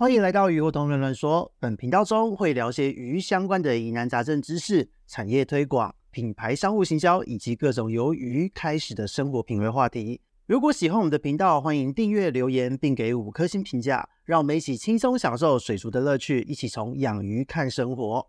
欢迎来到鱼活通乱乱说。本频道中会聊些鱼相关的疑难杂症知识、产业推广、品牌商务行销以及各种由鱼开始的生活品味话题。如果喜欢我们的频道，欢迎订阅、留言并给五颗星评价，让我们一起轻松享受水族的乐趣，一起从养鱼看生活。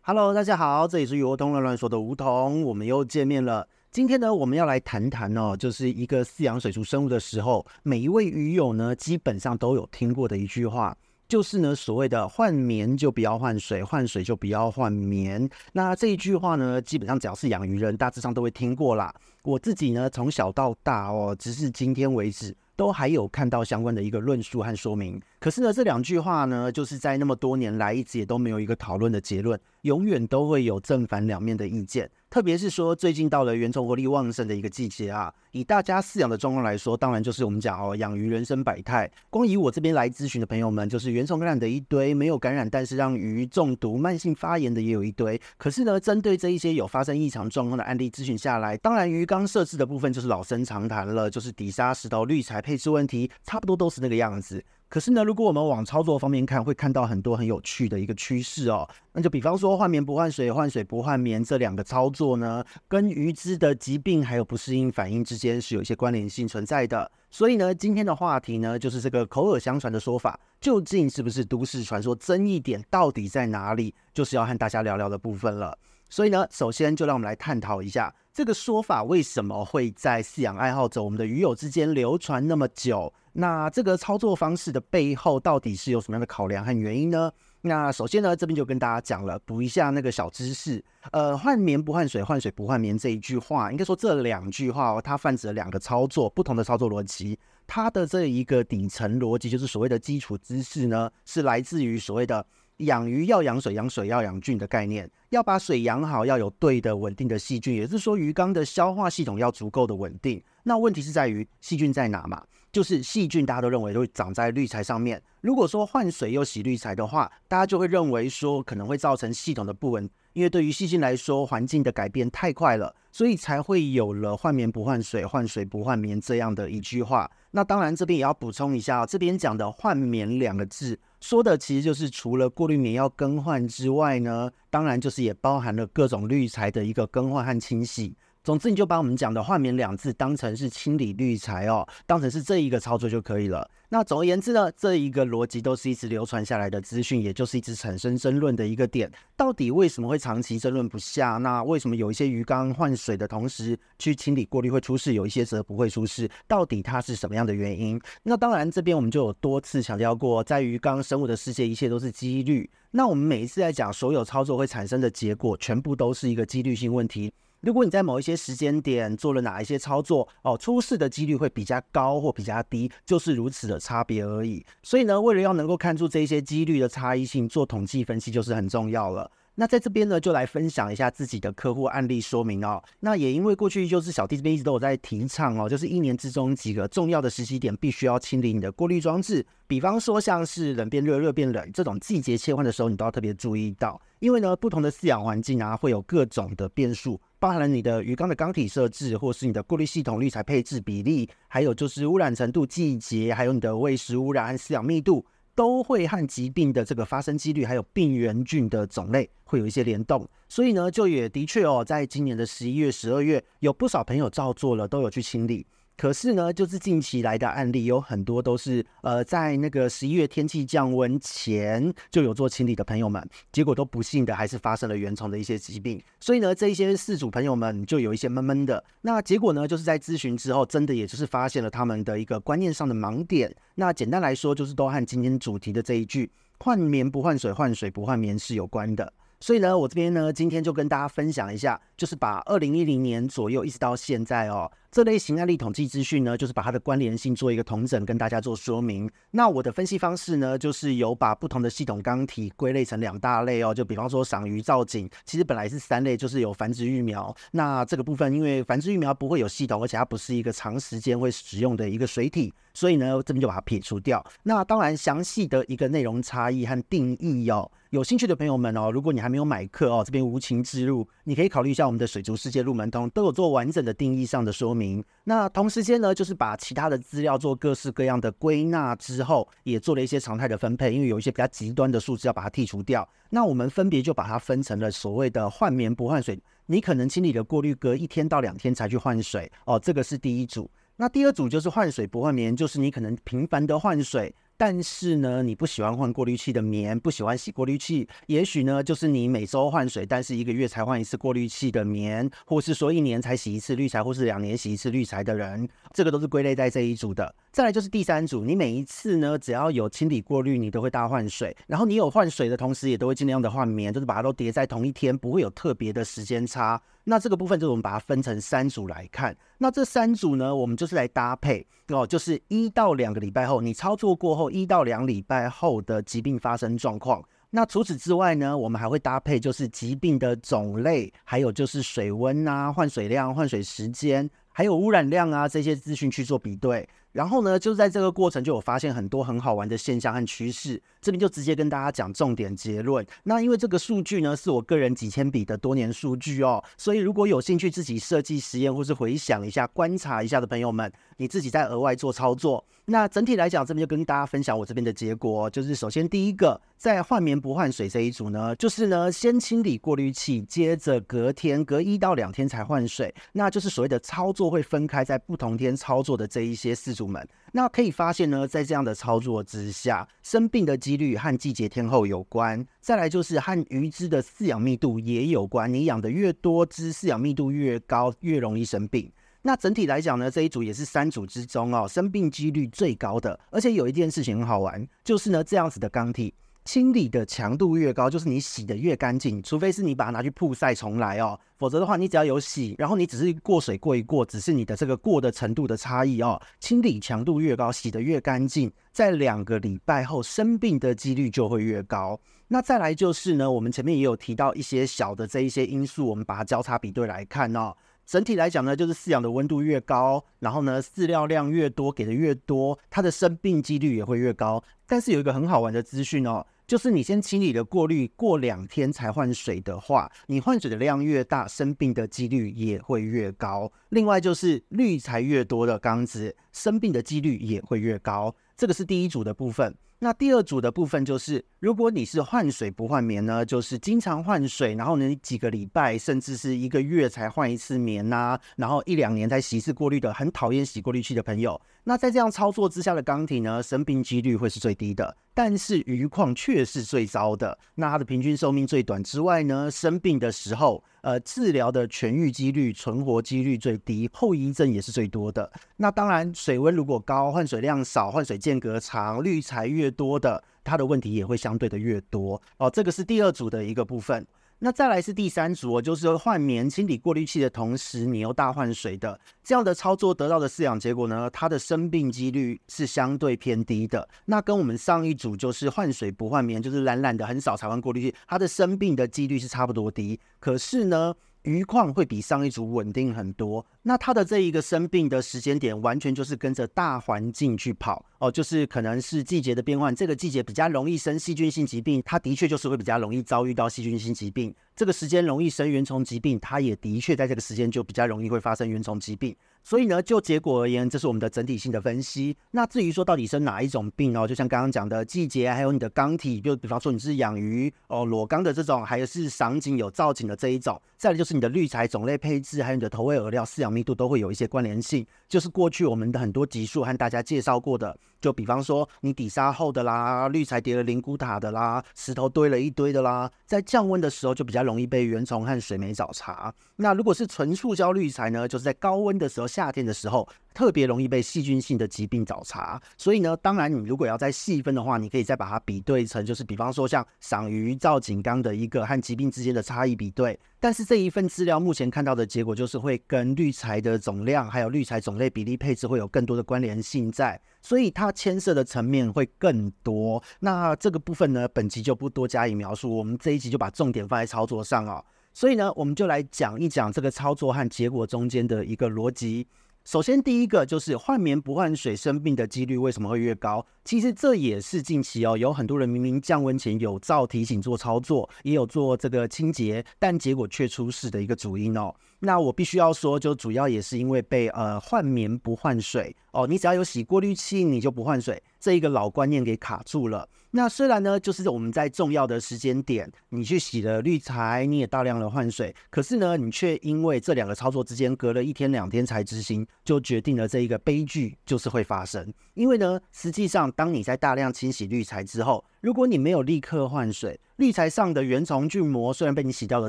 Hello，大家好，这里是鱼活通乱乱说的梧桐，我们又见面了。今天呢，我们要来谈谈哦，就是一个饲养水族生物的时候，每一位鱼友呢，基本上都有听过的一句话。就是呢，所谓的换棉就不要换水，换水就不要换棉。那这一句话呢，基本上只要是养鱼人，大致上都会听过啦。我自己呢，从小到大哦，直至今天为止，都还有看到相关的一个论述和说明。可是呢，这两句话呢，就是在那么多年来，一直也都没有一个讨论的结论，永远都会有正反两面的意见。特别是说，最近到了原虫活力旺盛的一个季节啊，以大家饲养的状况来说，当然就是我们讲哦，养鱼人生百态。光以我这边来咨询的朋友们，就是原虫感染的一堆，没有感染但是让鱼中毒、慢性发炎的也有一堆。可是呢，针对这一些有发生异常状况的案例咨询下来，当然鱼缸设置的部分就是老生常谈了，就是底沙、石头、滤材配置问题，差不多都是那个样子。可是呢，如果我们往操作方面看，会看到很多很有趣的一个趋势哦。那就比方说，换棉不换水，换水不换棉这两个操作呢，跟鱼只的疾病还有不适应反应之间是有一些关联性存在的。所以呢，今天的话题呢，就是这个口耳相传的说法，究竟是不是都市传说？争议点到底在哪里？就是要和大家聊聊的部分了。所以呢，首先就让我们来探讨一下这个说法为什么会在饲养爱好者、我们的鱼友之间流传那么久。那这个操作方式的背后到底是有什么样的考量和原因呢？那首先呢，这边就跟大家讲了，补一下那个小知识。呃，换棉不换水，换水不换棉这一句话，应该说这两句话哦，它泛指了两个操作，不同的操作逻辑。它的这一个底层逻辑，就是所谓的基础知识呢，是来自于所谓的。养鱼要养水，养水要养菌的概念，要把水养好，要有对的稳定的细菌，也就是说鱼缸的消化系统要足够的稳定。那问题是在于细菌在哪嘛？就是细菌大家都认为都会长在滤材上面。如果说换水又洗滤材的话，大家就会认为说可能会造成系统的不稳，因为对于细菌来说，环境的改变太快了，所以才会有了换棉不换水，换水不换棉这样的一句话。那当然这边也要补充一下，这边讲的换棉两个字。说的其实就是除了过滤棉要更换之外呢，当然就是也包含了各种滤材的一个更换和清洗。总之，你就把我们讲的换棉两字当成是清理滤材哦，当成是这一个操作就可以了。那总而言之呢，这一个逻辑都是一直流传下来的资讯，也就是一直产生争论的一个点。到底为什么会长期争论不下？那为什么有一些鱼缸换水的同时去清理过滤会出事，有一些则不会出事？到底它是什么样的原因？那当然，这边我们就有多次强调过，在鱼缸生物的世界，一切都是几率。那我们每一次在讲所有操作会产生的结果，全部都是一个几率性问题。如果你在某一些时间点做了哪一些操作哦，出事的几率会比较高或比较低，就是如此的差别而已。所以呢，为了要能够看出这些几率的差异性，做统计分析就是很重要了。那在这边呢，就来分享一下自己的客户案例说明哦。那也因为过去就是小弟这边一直都有在提倡哦，就是一年之中几个重要的时机点，必须要清理你的过滤装置。比方说像是冷变热、热变冷这种季节切换的时候，你都要特别注意到，因为呢，不同的饲养环境啊，会有各种的变数，包含了你的鱼缸的缸体设置，或是你的过滤系统、滤材配置比例，还有就是污染程度、季节，还有你的喂食污染和饲养密度。都会和疾病的这个发生几率，还有病原菌的种类会有一些联动，所以呢，就也的确哦，在今年的十一月、十二月，有不少朋友照做了，都有去清理。可是呢，就是近期来的案例有很多都是，呃，在那个十一月天气降温前就有做清理的朋友们，结果都不幸的还是发生了原虫的一些疾病。所以呢，这一些事主朋友们就有一些闷闷的。那结果呢，就是在咨询之后，真的也就是发现了他们的一个观念上的盲点。那简单来说，就是都和今天主题的这一句“换棉不换水，换水不换棉”是有关的。所以呢，我这边呢，今天就跟大家分享一下，就是把二零一零年左右一直到现在哦，这类型案例统计资讯呢，就是把它的关联性做一个统整，跟大家做说明。那我的分析方式呢，就是有把不同的系统缸体归类成两大类哦，就比方说赏鱼造景，其实本来是三类，就是有繁殖育苗。那这个部分，因为繁殖育苗不会有系统，而且它不是一个长时间会使用的一个水体，所以呢，这边就把它撇除掉。那当然，详细的一个内容差异和定义哦。有兴趣的朋友们哦，如果你还没有买课哦，这边无情之路，你可以考虑一下我们的水族世界入门通，都有做完整的定义上的说明。那同时间呢，就是把其他的资料做各式各样的归纳之后，也做了一些常态的分配，因为有一些比较极端的数字要把它剔除掉。那我们分别就把它分成了所谓的换棉不换水，你可能清理的过滤隔一天到两天才去换水哦，这个是第一组。那第二组就是换水不换棉，就是你可能频繁的换水。但是呢，你不喜欢换过滤器的棉，不喜欢洗过滤器，也许呢，就是你每周换水，但是一个月才换一次过滤器的棉，或是说一年才洗一次滤材，或是两年洗一次滤材的人，这个都是归类在这一组的。再来就是第三组，你每一次呢，只要有清理过滤，你都会大换水，然后你有换水的同时，也都会尽量的换棉，就是把它都叠在同一天，不会有特别的时间差。那这个部分就是我们把它分成三组来看。那这三组呢，我们就是来搭配哦，就是一到两个礼拜后，你操作过后一到两礼拜后的疾病发生状况。那除此之外呢，我们还会搭配就是疾病的种类，还有就是水温啊、换水量、换水时间，还有污染量啊这些资讯去做比对。然后呢，就在这个过程就有发现很多很好玩的现象和趋势，这边就直接跟大家讲重点结论。那因为这个数据呢，是我个人几千笔的多年数据哦，所以如果有兴趣自己设计实验或是回想一下、观察一下的朋友们，你自己再额外做操作。那整体来讲，这边就跟大家分享我这边的结果，就是首先第一个，在换棉不换水这一组呢，就是呢先清理过滤器，接着隔天隔一到两天才换水，那就是所谓的操作会分开在不同天操作的这一些饲主们，那可以发现呢，在这样的操作之下，生病的几率和季节天候有关。再来就是和鱼只的饲养密度也有关，你养的越多，只饲养密度越高，越容易生病。那整体来讲呢，这一组也是三组之中哦，生病几率最高的。而且有一件事情很好玩，就是呢，这样子的缸体。清理的强度越高，就是你洗得越干净。除非是你把它拿去曝晒重来哦，否则的话，你只要有洗，然后你只是过水过一过，只是你的这个过的程度的差异哦。清理强度越高，洗得越干净，在两个礼拜后生病的几率就会越高。那再来就是呢，我们前面也有提到一些小的这一些因素，我们把它交叉比对来看哦。整体来讲呢，就是饲养的温度越高，然后呢，饲料量越多，给的越多，它的生病几率也会越高。但是有一个很好玩的资讯哦。就是你先清理了过滤，过两天才换水的话，你换水的量越大，生病的几率也会越高。另外就是滤材越多的缸子，生病的几率也会越高。这个是第一组的部分。那第二组的部分就是，如果你是换水不换棉呢，就是经常换水，然后呢几个礼拜甚至是一个月才换一次棉呐、然后一两年才洗一次过滤的，很讨厌洗过滤器的朋友，那在这样操作之下的缸体呢，生病几率会是最低的。但是鱼况却是最糟的，那它的平均寿命最短之外呢，生病的时候，呃，治疗的痊愈几率、存活几率最低，后遗症也是最多的。那当然，水温如果高，换水量少，换水间隔长，滤材越多的，它的问题也会相对的越多哦。这个是第二组的一个部分。那再来是第三组，就是换棉清理过滤器的同时，你又大换水的这样的操作得到的饲养结果呢，它的生病几率是相对偏低的。那跟我们上一组就是换水不换棉，就是懒懒的很少才换过滤器，它的生病的几率是差不多低。可是呢，鱼况会比上一组稳定很多，那它的这一个生病的时间点完全就是跟着大环境去跑哦，就是可能是季节的变换，这个季节比较容易生细菌性疾病，它的确就是会比较容易遭遇到细菌性疾病。这个时间容易生原虫疾病，它也的确在这个时间就比较容易会发生原虫疾病。所以呢，就结果而言，这是我们的整体性的分析。那至于说到底生哪一种病哦，就像刚刚讲的季节，还有你的缸体，就比方说你是养鱼哦，裸缸的这种，还是赏景有造景的这一种。再来就是你的滤材种类配置，还有你的投喂饵料饲养密度都会有一些关联性。就是过去我们的很多集数和大家介绍过的，就比方说你底沙厚的啦，滤材叠了灵骨塔的啦，石头堆了一堆的啦，在降温的时候就比较容易被原虫和水霉找茬。那如果是纯塑胶滤材呢，就是在高温的时候。夏天的时候特别容易被细菌性的疾病找茬，所以呢，当然你如果要再细分的话，你可以再把它比对成，就是比方说像赏鱼造景缸的一个和疾病之间的差异比对。但是这一份资料目前看到的结果就是会跟滤材的总量还有滤材种类比例配置会有更多的关联性在，所以它牵涉的层面会更多。那这个部分呢，本集就不多加以描述，我们这一集就把重点放在操作上哦。所以呢，我们就来讲一讲这个操作和结果中间的一个逻辑。首先，第一个就是换棉不换水生病的几率为什么会越高？其实这也是近期哦，有很多人明明降温前有照提醒做操作，也有做这个清洁，但结果却出事的一个主因哦。那我必须要说，就主要也是因为被呃换棉不换水哦，你只要有洗过滤器，你就不换水，这一个老观念给卡住了。那虽然呢，就是我们在重要的时间点，你去洗了滤材，你也大量的换水，可是呢，你却因为这两个操作之间隔了一天两天才执行，就决定了这一个悲剧就是会发生。因为呢，实际上当你在大量清洗滤材之后，如果你没有立刻换水，滤材上的原虫菌膜虽然被你洗掉了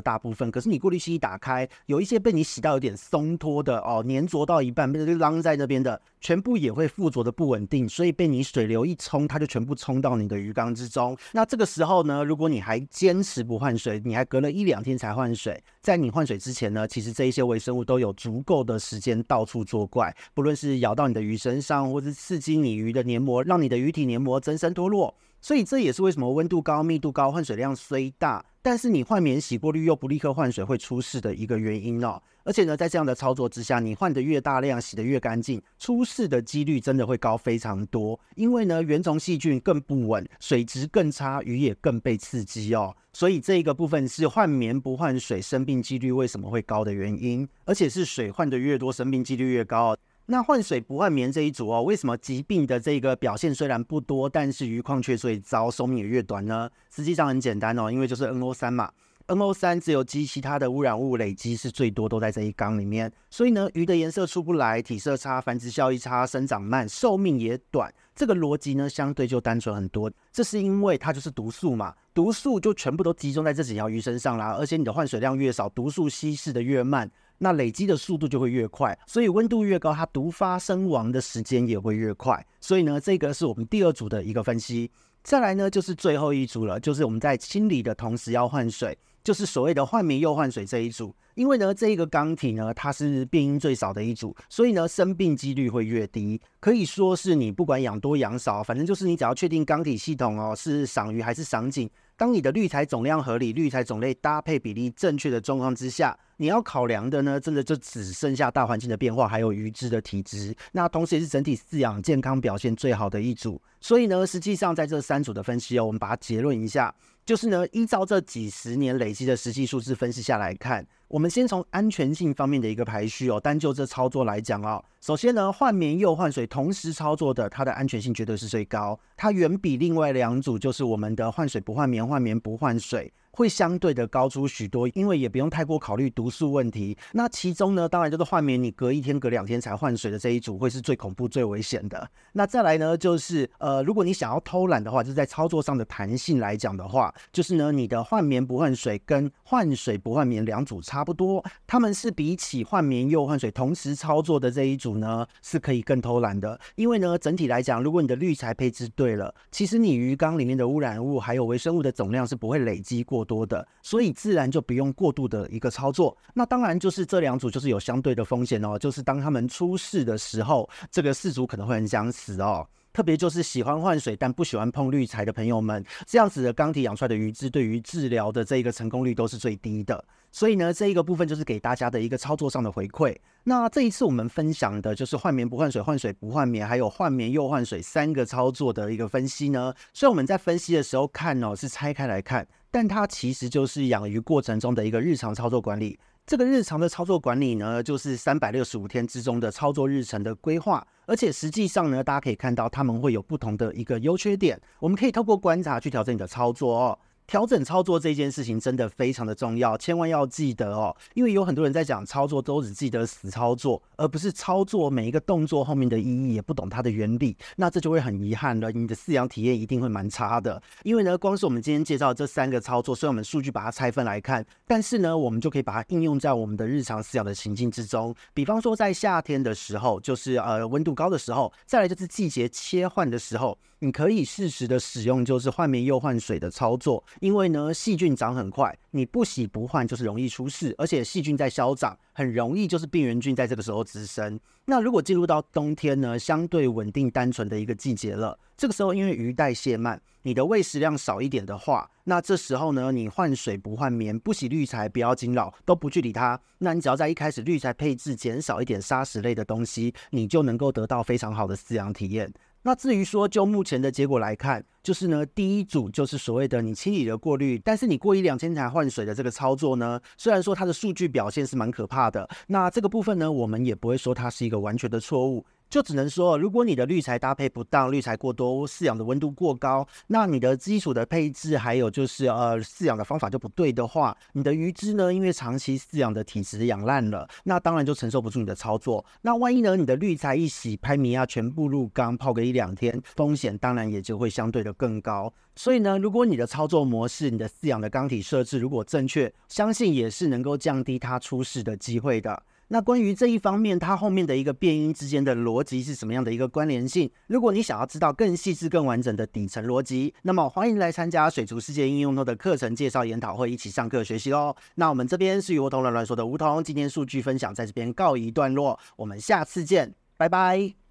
大部分，可是你过滤器一打开，有一些被你洗到有点松脱的哦，粘着到一半被就扔在那边的，全部也会附着的不稳定，所以被你水流一冲，它就全部冲到你的鱼缸之中。那这个时候呢，如果你还坚持不换水，你还隔了一两天才换水，在你换水之前呢，其实这一些微生物都有足够的时间到处作怪，不论是咬到你的鱼身上，或是刺激你鱼的黏膜，让你的鱼体黏膜增生脱落。所以这也是为什么温度高、密度高、换水量虽大，但是你换棉洗过滤又不立刻换水会出事的一个原因哦。而且呢，在这样的操作之下，你换得越大量、洗得越干净，出事的几率真的会高非常多。因为呢，原虫细菌更不稳，水质更差，鱼也更被刺激哦。所以这一个部分是换棉不换水生病几率为什么会高的原因，而且是水换得越多，生病几率越高。那换水不换棉这一组哦，为什么疾病的这个表现虽然不多，但是鱼况却最糟，寿命也越短呢？实际上很简单哦，因为就是 NO 三嘛，NO 三自由基其他的污染物累积是最多都在这一缸里面，所以呢，鱼的颜色出不来，体色差，繁殖效益差，生长慢，寿命也短。这个逻辑呢，相对就单纯很多。这是因为它就是毒素嘛，毒素就全部都集中在这几条鱼身上啦，而且你的换水量越少，毒素稀释的越慢。那累积的速度就会越快，所以温度越高，它毒发身亡的时间也会越快。所以呢，这个是我们第二组的一个分析。再来呢，就是最后一组了，就是我们在清理的同时要换水，就是所谓的换棉又换水这一组。因为呢，这一个缸体呢，它是病因最少的一组，所以呢，生病几率会越低。可以说是你不管养多养少，反正就是你只要确定缸体系统哦是赏鱼还是赏景。当你的滤材总量合理、滤材种类搭配比例正确的状况之下，你要考量的呢，真的就只剩下大环境的变化，还有鱼只的体质。那同时也是整体饲养健康表现最好的一组。所以呢，实际上在这三组的分析哦，我们把它结论一下，就是呢，依照这几十年累积的实际数字分析下来看。我们先从安全性方面的一个排序哦，单就这操作来讲哦，首先呢，换棉又换水同时操作的，它的安全性绝对是最高，它远比另外两组就是我们的换水不换棉、换棉不换水。会相对的高出许多，因为也不用太过考虑毒素问题。那其中呢，当然就是换棉，你隔一天、隔两天才换水的这一组，会是最恐怖、最危险的。那再来呢，就是呃，如果你想要偷懒的话，就是在操作上的弹性来讲的话，就是呢，你的换棉不换水跟换水不换棉两组差不多，他们是比起换棉又换水同时操作的这一组呢，是可以更偷懒的。因为呢，整体来讲，如果你的滤材配置对了，其实你鱼缸里面的污染物还有微生物的总量是不会累积过多的，所以自然就不用过度的一个操作。那当然就是这两组就是有相对的风险哦，就是当他们出事的时候，这个四组可能会很想死哦。特别就是喜欢换水但不喜欢碰滤材的朋友们，这样子的缸体养出来的鱼质，对于治疗的这一个成功率都是最低的。所以呢，这一个部分就是给大家的一个操作上的回馈。那这一次我们分享的就是换棉不换水、换水不换棉，还有换棉又换水三个操作的一个分析呢。所以我们在分析的时候看哦，是拆开来看。但它其实就是养鱼过程中的一个日常操作管理。这个日常的操作管理呢，就是三百六十五天之中的操作日程的规划。而且实际上呢，大家可以看到，他们会有不同的一个优缺点。我们可以透过观察去调整你的操作哦。调整操作这件事情真的非常的重要，千万要记得哦，因为有很多人在讲操作都只记得死操作，而不是操作每一个动作后面的意义，也不懂它的原理，那这就会很遗憾了，你的饲养体验一定会蛮差的。因为呢，光是我们今天介绍这三个操作，虽然我们数据把它拆分来看，但是呢，我们就可以把它应用在我们的日常饲养的情境之中。比方说在夏天的时候，就是呃温度高的时候，再来就是季节切换的时候。你可以适时的使用，就是换棉又换水的操作，因为呢，细菌长很快，你不洗不换就是容易出事，而且细菌在消长，很容易就是病原菌在这个时候滋生。那如果进入到冬天呢，相对稳定单纯的一个季节了，这个时候因为鱼代谢慢，你的喂食量少一点的话，那这时候呢，你换水不换棉，不洗滤材，不要惊扰，都不去理它，那你只要在一开始滤材配置减少一点砂石类的东西，你就能够得到非常好的饲养体验。那至于说就目前的结果来看，就是呢，第一组就是所谓的你清理的过滤，但是你过一两千台换水的这个操作呢，虽然说它的数据表现是蛮可怕的，那这个部分呢，我们也不会说它是一个完全的错误。就只能说，如果你的滤材搭配不当，滤材过多，饲养的温度过高，那你的基础的配置还有就是呃饲养的方法就不对的话，你的鱼只呢，因为长期饲养的体质养烂了，那当然就承受不住你的操作。那万一呢，你的滤材一洗，拍米啊全部入缸泡个一两天，风险当然也就会相对的更高。所以呢，如果你的操作模式、你的饲养的缸体设置如果正确，相信也是能够降低它出事的机会的。那关于这一方面，它后面的一个变音之间的逻辑是什么样的一个关联性？如果你想要知道更细致、更完整的底层逻辑，那么欢迎来参加水族世界应用的课程介绍研讨会，一起上课学习喽。那我们这边是鱼活通乱乱说的梧桐，今天数据分享在这边告一段落，我们下次见，拜拜。